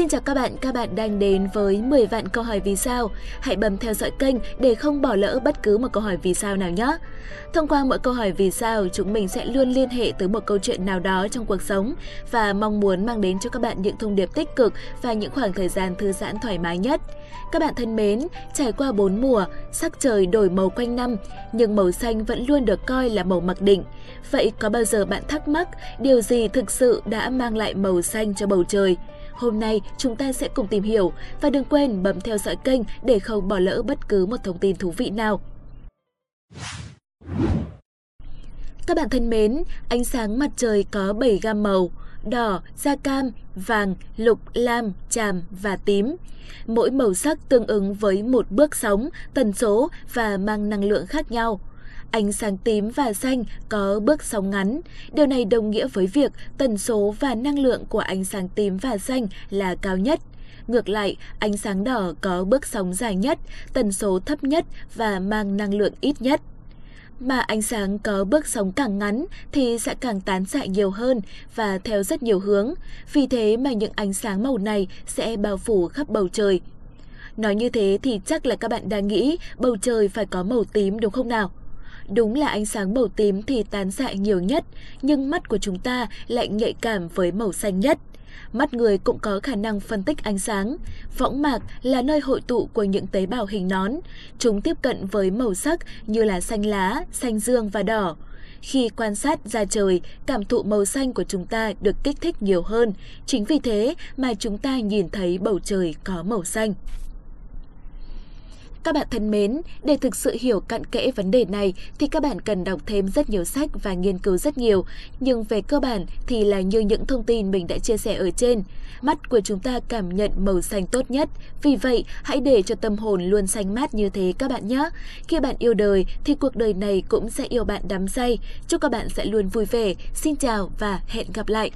Xin chào các bạn, các bạn đang đến với 10 vạn câu hỏi vì sao. Hãy bấm theo dõi kênh để không bỏ lỡ bất cứ một câu hỏi vì sao nào nhé. Thông qua mỗi câu hỏi vì sao, chúng mình sẽ luôn liên hệ tới một câu chuyện nào đó trong cuộc sống và mong muốn mang đến cho các bạn những thông điệp tích cực và những khoảng thời gian thư giãn thoải mái nhất. Các bạn thân mến, trải qua bốn mùa, sắc trời đổi màu quanh năm, nhưng màu xanh vẫn luôn được coi là màu mặc định. Vậy có bao giờ bạn thắc mắc điều gì thực sự đã mang lại màu xanh cho bầu trời? Hôm nay chúng ta sẽ cùng tìm hiểu và đừng quên bấm theo dõi kênh để không bỏ lỡ bất cứ một thông tin thú vị nào. Các bạn thân mến, ánh sáng mặt trời có 7 gam màu, đỏ, da cam, vàng, lục, lam, tràm và tím. Mỗi màu sắc tương ứng với một bước sóng, tần số và mang năng lượng khác nhau. Ánh sáng tím và xanh có bước sóng ngắn. Điều này đồng nghĩa với việc tần số và năng lượng của ánh sáng tím và xanh là cao nhất. Ngược lại, ánh sáng đỏ có bước sóng dài nhất, tần số thấp nhất và mang năng lượng ít nhất. Mà ánh sáng có bước sóng càng ngắn thì sẽ càng tán xạ nhiều hơn và theo rất nhiều hướng. Vì thế mà những ánh sáng màu này sẽ bao phủ khắp bầu trời. Nói như thế thì chắc là các bạn đang nghĩ bầu trời phải có màu tím đúng không nào? Đúng là ánh sáng màu tím thì tán xạ nhiều nhất, nhưng mắt của chúng ta lại nhạy cảm với màu xanh nhất. Mắt người cũng có khả năng phân tích ánh sáng. Võng mạc là nơi hội tụ của những tế bào hình nón. Chúng tiếp cận với màu sắc như là xanh lá, xanh dương và đỏ. Khi quan sát ra trời, cảm thụ màu xanh của chúng ta được kích thích nhiều hơn. Chính vì thế mà chúng ta nhìn thấy bầu trời có màu xanh. Các bạn thân mến, để thực sự hiểu cặn kẽ vấn đề này thì các bạn cần đọc thêm rất nhiều sách và nghiên cứu rất nhiều. Nhưng về cơ bản thì là như những thông tin mình đã chia sẻ ở trên. Mắt của chúng ta cảm nhận màu xanh tốt nhất. Vì vậy, hãy để cho tâm hồn luôn xanh mát như thế các bạn nhé. Khi bạn yêu đời thì cuộc đời này cũng sẽ yêu bạn đắm say. Chúc các bạn sẽ luôn vui vẻ. Xin chào và hẹn gặp lại.